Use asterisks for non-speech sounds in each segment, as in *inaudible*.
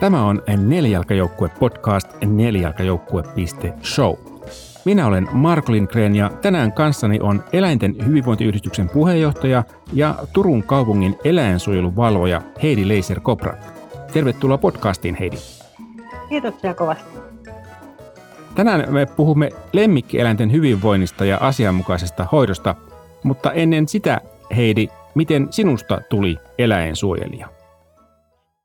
Tämä on Nelijalkajoukkue podcast nelijalkajoukkue.show. Minä olen Mark Lindgren ja tänään kanssani on Eläinten hyvinvointiyhdistyksen puheenjohtaja ja Turun kaupungin eläinsuojeluvalvoja Heidi Leiser Kopra. Tervetuloa podcastiin Heidi. Kiitoksia kovasti. Tänään me puhumme lemmikkieläinten hyvinvoinnista ja asianmukaisesta hoidosta, mutta ennen sitä Heidi, miten sinusta tuli eläinsuojelija?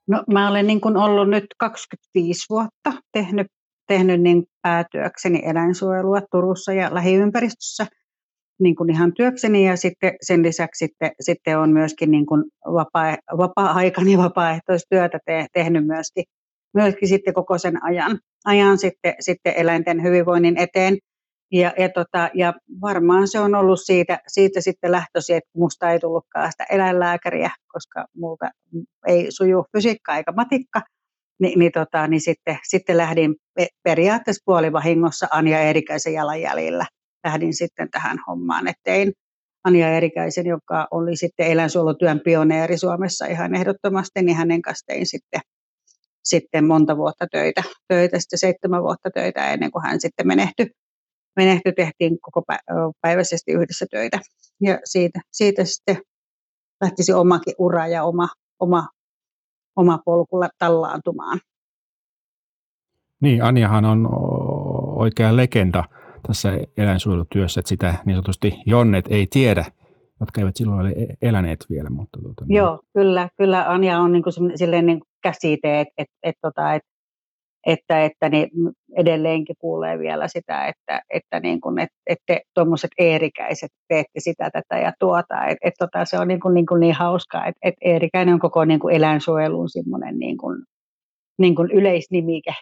No, mä olen niin kuin ollut nyt 25 vuotta tehnyt, tehnyt niin päätyökseni eläinsuojelua Turussa ja lähiympäristössä niin kuin ihan työkseni ja sitten sen lisäksi sitten, sitten on myöskin niin kuin vapaa, vapaa-aikani *laughs* vapaaehtoistyötä te, tehnyt myöskin, myöskin sitten koko sen ajan, ajan sitten, sitten eläinten hyvinvoinnin eteen. Ja, ja, tota, ja varmaan se on ollut siitä, siitä sitten lähtöisin, että minusta ei tullutkaan sitä eläinlääkäriä, koska multa ei suju fysiikka eikä matikka. Ni, niin, tota, niin sitten, sitten lähdin periaatteessa puolivahingossa Anja Erikäisen jalanjäljillä. Lähdin sitten tähän hommaan, että tein Anja Erikäisen, joka oli sitten eläinsuojelutyön pioneeri Suomessa ihan ehdottomasti, niin hänen kanssa tein sitten, sitten monta vuotta töitä, töitä, sitten seitsemän vuotta töitä ennen kuin hän sitten menehtyi menehty, tehtiin koko päiväisesti yhdessä töitä. Ja siitä, siitä sitten lähtisi omakin ura ja oma, oma, oma polkulla tallaantumaan. Niin, Anjahan on oikea legenda tässä eläinsuojelutyössä, että sitä niin sanotusti jonnet ei tiedä, jotka eivät silloin ole e-, eläneet vielä. Mutta tuota, niin. Joo, kyllä, kyllä Anja on niin kuin silleen niin käsite, että, että, että, tota, että että, että niin edelleenkin kuulee vielä sitä, että, että, niin kuin, että, että tuommoiset eerikäiset teette sitä, tätä ja tuota. Et, et tota, se on niin, kuin, niin, kuin niin hauskaa, että, että eerikäinen on koko niin kuin eläinsuojelun semmoinen niin kuin, niin kuin yleisnimike.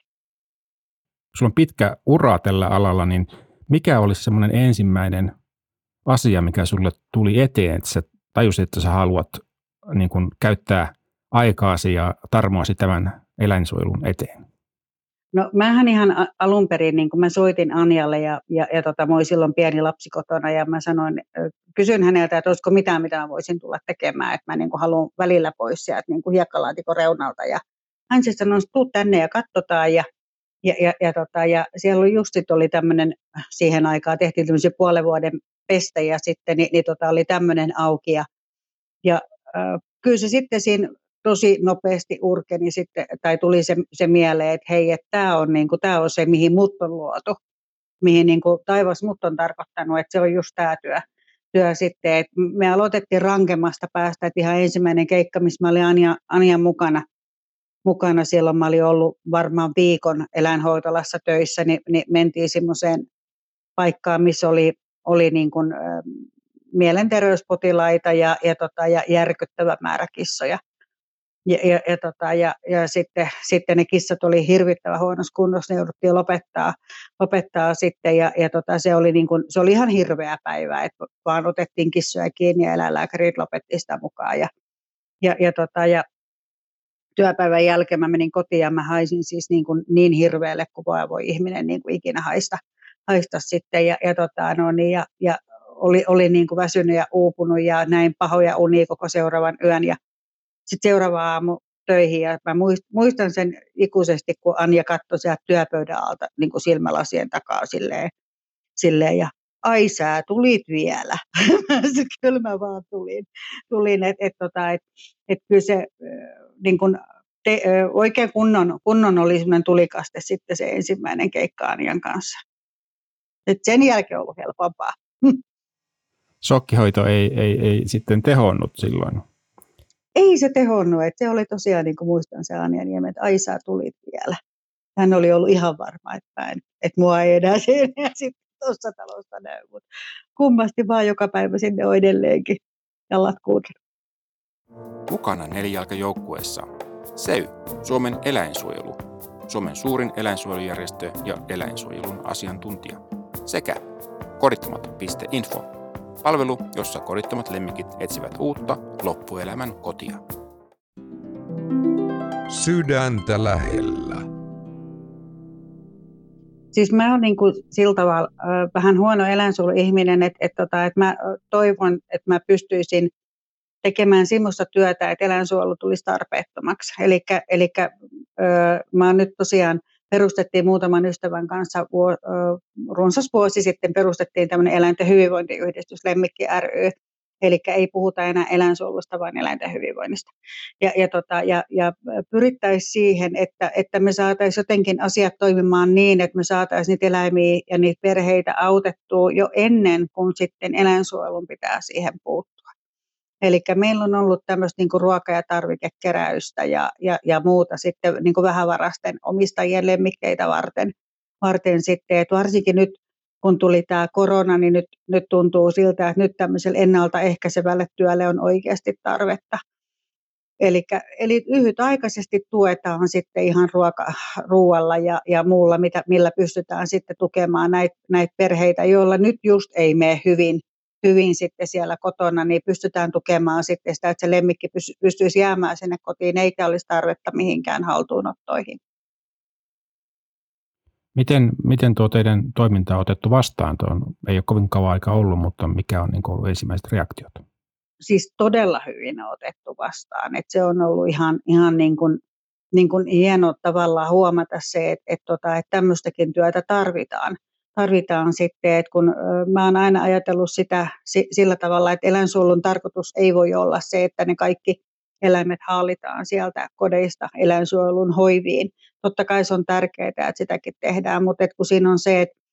Sulla on pitkä ura tällä alalla, niin mikä olisi semmoinen ensimmäinen asia, mikä sulle tuli eteen, että sä tajusit, että sä haluat niin kuin, käyttää aikaasi ja tarmoasi tämän eläinsuojelun eteen? No mähän ihan alun perin, niin kun mä soitin Anjalle ja, ja, ja tota, mä silloin pieni lapsi kotona ja mä sanoin, kysyn häneltä, että olisiko mitään, mitä mä voisin tulla tekemään, että mä niin haluan välillä pois sieltä niin hiekkalaatikon reunalta. Ja hän sitten sanoi, että tuu tänne ja katsotaan. Ja, ja, ja, ja, tota, ja siellä just sit oli tämmöinen, siihen aikaan tehtiin tämmöisiä puolen vuoden pestejä sitten, niin, niin tota, oli tämmöinen auki ja, ja äh, kyllä se sitten siinä tosi nopeasti urkeni sitten, tai tuli se, se mieleen, että hei, että tämä on, niin kuin, tämä on se, mihin mut on luotu, mihin niin kuin, taivas mut on tarkoittanut, että se on just tämä työ. työ sitten. Et me aloitettiin rankemmasta päästä, että ihan ensimmäinen keikka, missä mä olin Anja, Anja mukana, mukana, silloin mä olin ollut varmaan viikon eläinhoitolassa töissä, niin, niin mentiin semmoiseen paikkaan, missä oli, oli niin kuin, mielenterveyspotilaita ja, ja, tota, ja järkyttävä määrä kissoja ja, ja, ja, tota, ja, ja sitten, sitten ne kissat oli hirvittävän huonossa kunnossa, ne jouduttiin lopettaa, lopettaa sitten. Ja, ja tota, se, oli niin kuin, se oli ihan hirveä päivä, että vaan otettiin kissoja kiinni ja eläinlääkärit lopetti sitä mukaan. Ja, ja, ja, tota, ja työpäivän jälkeen mä menin kotiin ja mä haisin siis niin, kuin niin hirveälle kuin voi, voi ihminen niin kuin ikinä haista, haista sitten. Ja, ja, tota, no niin, ja, ja oli, oli niin kuin väsynyt ja uupunut ja näin pahoja unia koko seuraavan yön. Ja sitten seuraava aamu töihin ja mä muistan sen ikuisesti, kun Anja katsoi sieltä työpöydän alta niin kuin silmälasien takaa silleen, silleen ja ai sä tulit vielä. *laughs* kyllä mä vaan tulin, tulin että et, tota, et, et kyllä se niin kun te, oikein kunnon, kunnon oli semmoinen tulikaste sitten se ensimmäinen keikka Anjan kanssa. Et sen jälkeen on ollut helpompaa. *laughs* Sokkihoito ei, ei, ei sitten tehonnut silloin ei se tehonnut, että se oli tosiaan, niin kuin muistan se Anja Niemen, että ai sä tulit vielä. Hän oli ollut ihan varma, että, en, että mua ei enää *laughs* siinä sitten tuossa talossa näy, mutta kummasti vaan joka päivä sinne on edelleenkin jalat kuudella. Mukana nelijalkajoukkueessa SEY, Suomen eläinsuojelu, Suomen suurin eläinsuojelujärjestö ja eläinsuojelun asiantuntija, sekä korittomat.info, Palvelu, jossa kodittomat lemmikit etsivät uutta loppuelämän kotia. Sydäntä lähellä. Siis mä oon niin kuin sillä tavalla äh, vähän huono eläinsuojeluihminen, että, että, tota, että mä toivon, että mä pystyisin tekemään semmoista työtä, että eläinsuojelu tulisi tarpeettomaksi. Eli mä oon nyt tosiaan perustettiin muutaman ystävän kanssa runsas vuosi sitten perustettiin tämmöinen eläinten hyvinvointiyhdistys Lemmikki ry, Eli ei puhuta enää eläinsuojelusta, vaan eläinten hyvinvoinnista. Ja, ja, tota, ja, ja pyrittäisiin siihen, että, että me saataisiin jotenkin asiat toimimaan niin, että me saataisiin niitä eläimiä ja niitä perheitä autettua jo ennen kuin sitten eläinsuojelun pitää siihen puuttua. Eli meillä on ollut tämmöistä niin ruoka- ja tarvikekeräystä ja, ja, ja muuta sitten niin vähävarasten omistajien lemmikkeitä varten, varten sitten, että varsinkin nyt kun tuli tämä korona, niin nyt, nyt tuntuu siltä, että nyt tämmöiselle ennaltaehkäisevälle työlle on oikeasti tarvetta. Elikkä, eli lyhytaikaisesti tuetaan sitten ihan ruoalla ja, ja muulla, mitä, millä pystytään sitten tukemaan näitä, näitä perheitä, joilla nyt just ei mene hyvin, hyvin sitten siellä kotona, niin pystytään tukemaan sitten sitä, että se lemmikki pystyisi jäämään sinne kotiin, eikä olisi tarvetta mihinkään haltuunottoihin. Miten, miten tuo teidän toiminta on otettu vastaan? Tuo on, ei ole kovin kauan aika ollut, mutta mikä on niin ollut ensimmäiset reaktiot? Siis todella hyvin on otettu vastaan. Et se on ollut ihan, ihan niin kuin, niin kuin hieno tavallaan huomata se, että, että, tota, että tämmöistäkin työtä tarvitaan. Tarvitaan sitten, että kun mä oon aina ajatellut sitä sillä tavalla, että eläinsuojelun tarkoitus ei voi olla se, että ne kaikki eläimet haalitaan sieltä kodeista eläinsuojelun hoiviin. Totta kai se on tärkeää, että sitäkin tehdään, mutta kun siinä on se, että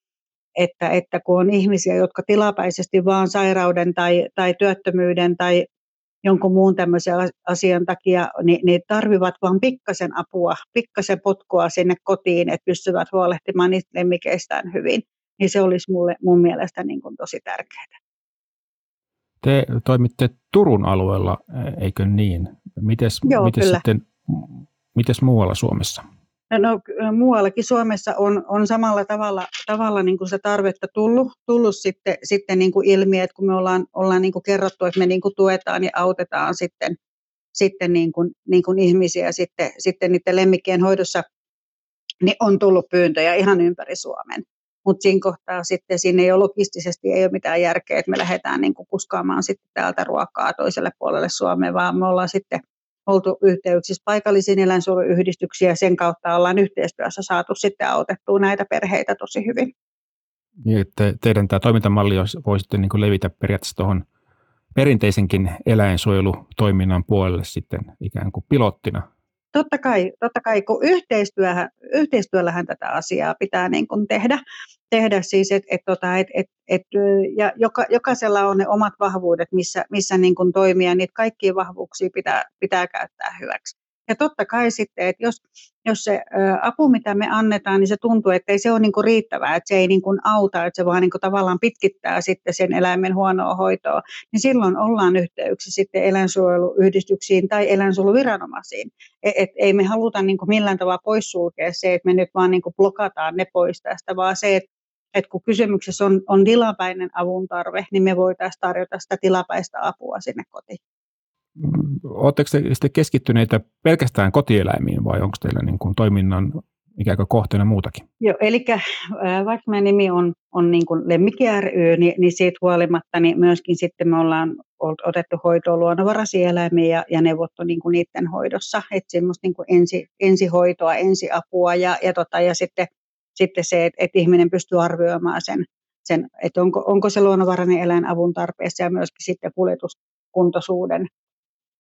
että, että kun on ihmisiä, jotka tilapäisesti vaan sairauden tai, tai työttömyyden tai jonkun muun tämmöisen asian takia, niin, niin tarvivat vain pikkasen apua, pikkasen potkua sinne kotiin, että pystyvät huolehtimaan niistä lemmikeistään hyvin. Niin se olisi mulle, mun mielestä niin kuin tosi tärkeää. Te toimitte Turun alueella, eikö niin? Mites, Joo, mites kyllä. sitten, mites muualla Suomessa? No, muuallakin Suomessa on, on samalla tavalla, tavalla niin kuin se tarvetta tullut, tullut sitten, sitten niin kuin ilmi, että kun me ollaan, ollaan niin kuin kerrottu, että me niin kuin tuetaan ja autetaan sitten, sitten niin kuin, niin kuin ihmisiä sitten, sitten niiden lemmikkien hoidossa, niin on tullut pyyntöjä ihan ympäri Suomen. Mutta siinä kohtaa sitten siinä ei ole logistisesti ei ole mitään järkeä, että me lähdetään niin kuin kuskaamaan sitten täältä ruokaa toiselle puolelle Suomeen, vaan me ollaan sitten oltu yhteyksissä paikallisiin eläinsuojeluyhdistyksiin ja sen kautta ollaan yhteistyössä saatu sitten autettua näitä perheitä tosi hyvin. Niin, että teidän tämä toimintamalli voi sitten niin levitä periaatteessa tuohon perinteisenkin eläinsuojelutoiminnan puolelle sitten ikään kuin pilottina Totta kai, totta kai kun yhteistyöllähän tätä asiaa pitää niin kuin tehdä, tehdä siis, et, et, tota, et, et, et, ja joka, jokaisella on ne omat vahvuudet, missä, missä niin kuin toimia, niitä kaikkia vahvuuksia pitää, pitää käyttää hyväksi. Ja totta kai sitten, että jos, jos se apu, mitä me annetaan, niin se tuntuu, että ei se ole niin kuin riittävää, että se ei niin kuin auta, että se vaan niin kuin tavallaan pitkittää sitten sen eläimen huonoa hoitoa, niin silloin ollaan yhteyksissä sitten eläinsuojeluyhdistyksiin tai eläinsuojeluviranomaisiin. Et, et ei me haluta niin kuin millään tavalla poissulkea se, että me nyt vaan niin kuin blokataan ne pois tästä, vaan se, että että kun kysymyksessä on, on tilapäinen avun tarve, niin me voitaisiin tarjota sitä tilapäistä apua sinne kotiin. Oletteko te sitten keskittyneitä pelkästään kotieläimiin vai onko teillä niin kuin toiminnan ikään kuin kohteena muutakin? Joo, eli vaikka meidän nimi on, on niin kuin Lemmikki ry, niin, niin siitä huolimatta niin myöskin sitten me ollaan otettu hoitoa luonnonvaraisia eläimiä ja, ja neuvottu niin kuin niiden hoidossa, että semmoista niin kuin ensi, ensihoitoa, ensiapua ja, ja, tota, ja sitten, sitten se, että, että ihminen pystyy arvioimaan sen, sen että onko, onko se luonnonvarainen eläin avun tarpeessa ja myöskin sitten kuljetuskuntoisuuden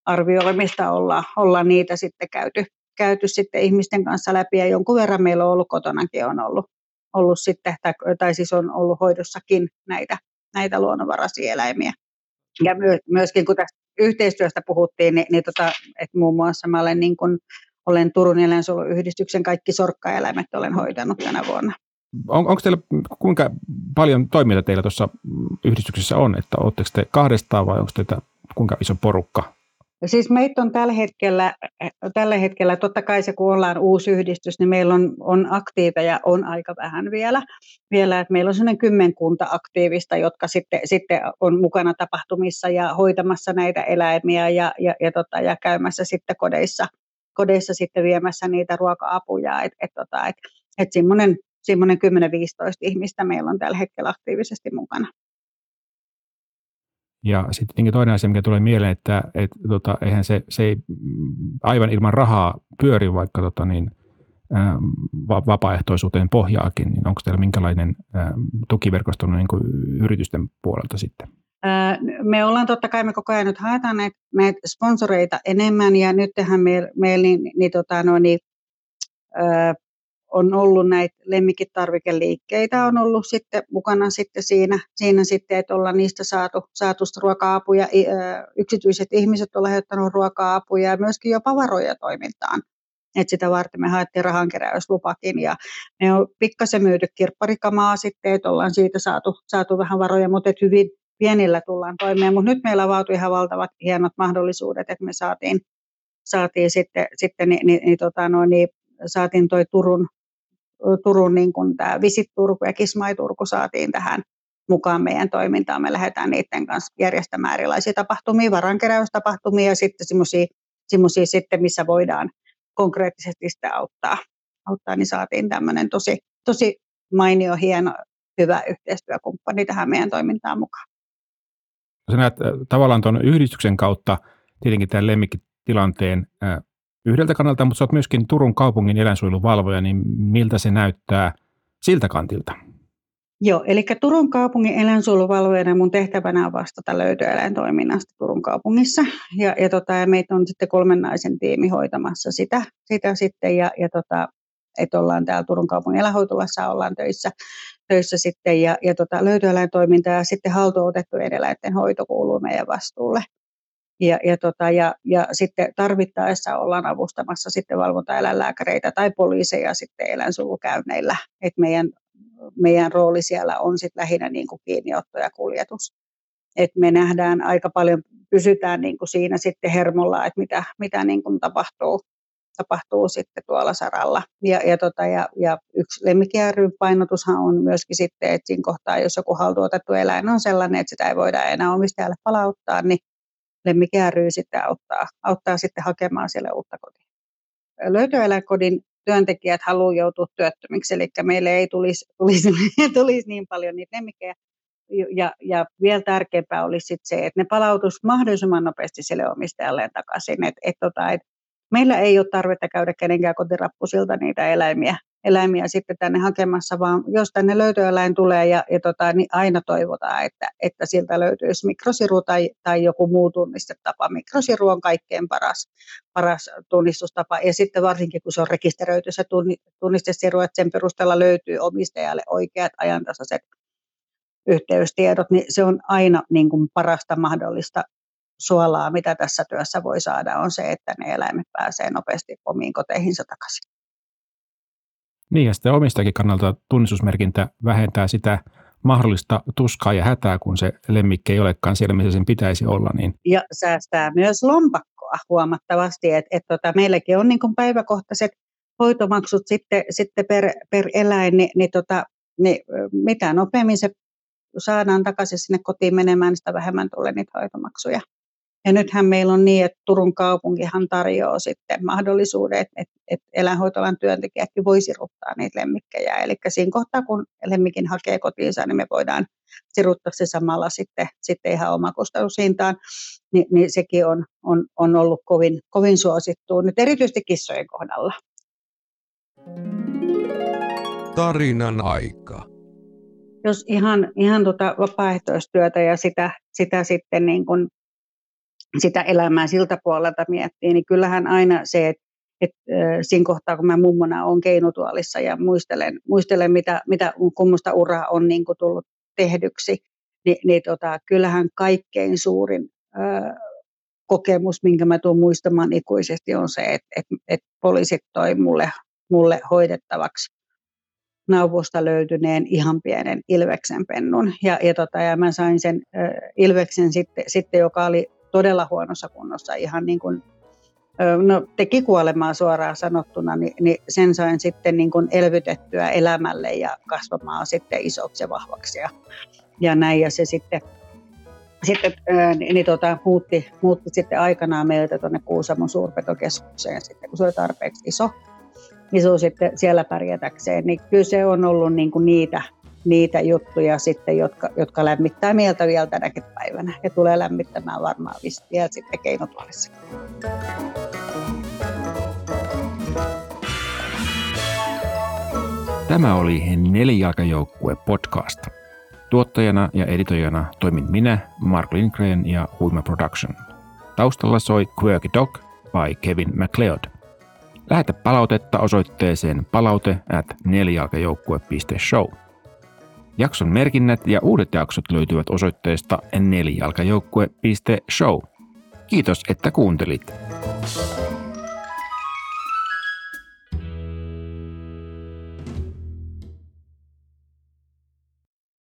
arvioimista ollaan, ollaan niitä sitten käyty, käyty sitten ihmisten kanssa läpi ja jonkun verran meillä on ollut kotonakin on ollut, ollut sitten, tai, tai siis on ollut hoidossakin näitä, näitä luonnonvaraisia eläimiä. Ja my, myöskin kun tästä yhteistyöstä puhuttiin, niin, niin tota, että muun muassa mä olen, niin kun, olen Turun eläinsuojeluyhdistyksen kaikki sorkkaeläimet olen hoitanut tänä vuonna. On, onko teillä, kuinka paljon toimijoita teillä tuossa yhdistyksessä on, että oletteko te kahdestaan vai onko teitä kuinka iso porukka Siis meitä on tällä hetkellä, tällä hetkellä, totta kai se kun ollaan uusi yhdistys, niin meillä on, on aktiiveja on aika vähän vielä. vielä että meillä on sellainen kymmenkunta aktiivista, jotka sitten, sitten on mukana tapahtumissa ja hoitamassa näitä eläimiä ja, ja, ja, tota, ja käymässä sitten kodeissa, kodeissa sitten viemässä niitä ruoka-apuja. Et, et, tota, et, et semmoinen 10-15 ihmistä meillä on tällä hetkellä aktiivisesti mukana. Ja sitten toinen asia, mikä tulee mieleen, että et, tota, eihän se, se ei aivan ilman rahaa pyöri, vaikka tota, niin, ää, vapaaehtoisuuteen pohjaakin, niin onko teillä minkälainen ää, tukiverkosto niin kuin yritysten puolelta sitten? Me ollaan totta kai, me koko ajan nyt haetaan näitä, näitä sponsoreita enemmän ja nyt tehdään meillä meil, niin, niin, tota, no, niin, on ollut näitä lemmikitarvikeliikkeitä, on ollut sitten mukana sitten siinä, siinä sitten, että ollaan niistä saatu, saatu ruoka-apuja, yksityiset ihmiset on lähettänyt ruoka-apuja ja myöskin jopa varoja toimintaan. Et sitä varten me haettiin rahankeräyslupakin ja me on pikkasen myyty kirpparikamaa sitten, että ollaan siitä saatu, saatu vähän varoja, mutta hyvin pienillä tullaan toimeen. Mutta nyt meillä avautui ihan valtavat hienot mahdollisuudet, että me saatiin, saatiin sitten, sitten niin, niin, niin, tota, no, niin saatiin toi Turun Turun niin kuin tämä Visit Turku ja Kismai Turku saatiin tähän mukaan meidän toimintaan. Me lähdetään niiden kanssa järjestämään erilaisia tapahtumia, varankeräystapahtumia ja sitten semmoisia sitten, missä voidaan konkreettisesti sitä auttaa, auttaa niin saatiin tämmöinen tosi, tosi mainio, hieno, hyvä yhteistyökumppani tähän meidän toimintaan mukaan. Sä näet tavallaan tuon yhdistyksen kautta tietenkin tämän lemmikkitilanteen yhdeltä kannalta, mutta sä oot myöskin Turun kaupungin eläinsuojeluvalvoja, niin miltä se näyttää siltä kantilta? Joo, eli Turun kaupungin eläinsuojeluvalvojana mun tehtävänä on vastata löytöeläintoiminnasta Turun kaupungissa. Ja, ja, tota, ja meitä on sitten kolmen naisen tiimi hoitamassa sitä, sitä sitten, ja, ja tota, että ollaan täällä Turun kaupungin eläinhoitolassa ollaan töissä, töissä sitten, ja, ja tota, löytöeläintoiminta ja sitten haltuun otettujen eläinten hoito kuuluu meidän vastuulle. Ja, ja, tota, ja, ja sitten tarvittaessa ollaan avustamassa sitten valvontaeläinlääkäreitä tai poliiseja sitten eläinsuojelukäynneillä. Et meidän, meidän rooli siellä on sitten lähinnä niin kuin kiinniotto ja kuljetus. Et me nähdään aika paljon, pysytään niin kuin siinä sitten hermolla, että mitä, mitä niin kuin tapahtuu, tapahtuu sitten tuolla saralla. Ja, ja, tota, ja, ja yksi lemmikiäryn painotushan on myöskin sitten, että siinä kohtaa, jos joku haltuotettu eläin on sellainen, että sitä ei voida enää omistajalle palauttaa, niin lemmikki ry sitten auttaa, auttaa sitten hakemaan siellä uutta kotia. Löytöeläinkodin työntekijät haluaa joutua työttömiksi, eli meille ei tulisi, *laughs* tulisi, tulisi niin paljon niitä lemmikkejä. Ja, ja vielä tärkeämpää olisi sit se, että ne palautus mahdollisimman nopeasti sille omistajalle takaisin. Et, et tota, et meillä ei ole tarvetta käydä kenenkään kotirappusilta niitä eläimiä, eläimiä sitten tänne hakemassa, vaan jos tänne löytöeläin tulee ja, ja tota, niin aina toivotaan, että, että siltä löytyisi mikrosiru tai, tai joku muu tunnistetapa. Mikrosiru on kaikkein paras, paras tunnistustapa ja sitten varsinkin kun se on rekisteröity se tunnistesiru, että sen perusteella löytyy omistajalle oikeat ajantasaiset yhteystiedot, niin se on aina niin kuin parasta mahdollista suolaa, mitä tässä työssä voi saada, on se, että ne eläimet pääsee nopeasti omiin koteihinsa takaisin. Niin ja sitten omistakin kannalta tunnistusmerkintä vähentää sitä mahdollista tuskaa ja hätää, kun se lemmikki ei olekaan siellä, missä sen pitäisi olla. Niin. Ja säästää myös lompakkoa huomattavasti, että et tota, meilläkin on niin päiväkohtaiset hoitomaksut sitten, sitten per, per eläin, niin, niin, tota, niin mitä nopeammin se saadaan takaisin sinne kotiin menemään, niin sitä vähemmän tulee niitä hoitomaksuja. Ja nythän meillä on niin, että Turun kaupunkihan tarjoaa sitten mahdollisuudet, että, että eläinhoitolan työntekijätkin voi siruttaa niitä lemmikkejä. Eli siinä kohtaa, kun lemmikin hakee kotiinsa, niin me voidaan siruttaa se samalla sitten, sitten ihan omakustannushintaan. Ni, niin sekin on, on, on ollut kovin, kovin suosittu nyt erityisesti kissojen kohdalla. Tarinan aika. Jos ihan, ihan tota vapaaehtoistyötä ja sitä, sitä sitten niin kuin sitä elämää siltä puolelta miettii, niin kyllähän aina se, että et, siinä kohtaa, kun mä mummona olen keinutuolissa ja muistelen, muistelen mitä, mitä kummusta uraa on niin kuin tullut tehdyksi, niin, niin tota, kyllähän kaikkein suurin ö, kokemus, minkä mä tuun muistamaan ikuisesti, on se, että et, et poliisit toi mulle, mulle hoidettavaksi nauvosta löytyneen ihan pienen ilveksen pennun. Ja, ja, tota, ja mä sain sen ö, ilveksen sitten, sitten, joka oli todella huonossa kunnossa, ihan niin kuin, no teki kuolemaa suoraan sanottuna, niin, niin sen sain sitten niin kuin elvytettyä elämälle ja kasvamaan sitten isoksi ja vahvaksi ja, ja näin. Ja se sitten, sitten niin, niin tota, muutti, muutti sitten aikanaan meiltä tuonne Kuusamon suurpetokeskukseen sitten, kun se oli tarpeeksi iso, iso sitten siellä pärjätäkseen, niin kyllä se on ollut niin kuin niitä, niitä juttuja sitten, jotka, jotka lämmittää mieltä vielä tänäkin päivänä ja tulee lämmittämään varmaan vielä sitten keinotuolissa. Tämä oli Nelijalkajoukkue podcast. Tuottajana ja editoijana toimin minä, Mark Lindgren ja Huima Production. Taustalla soi Quirky Dog by Kevin MacLeod. Lähetä palautetta osoitteeseen palaute at nelijalkajoukkue.show. Jakson merkinnät ja uudet jaksot löytyvät osoitteesta nelijalkajoukkue.show. Kiitos, että kuuntelit.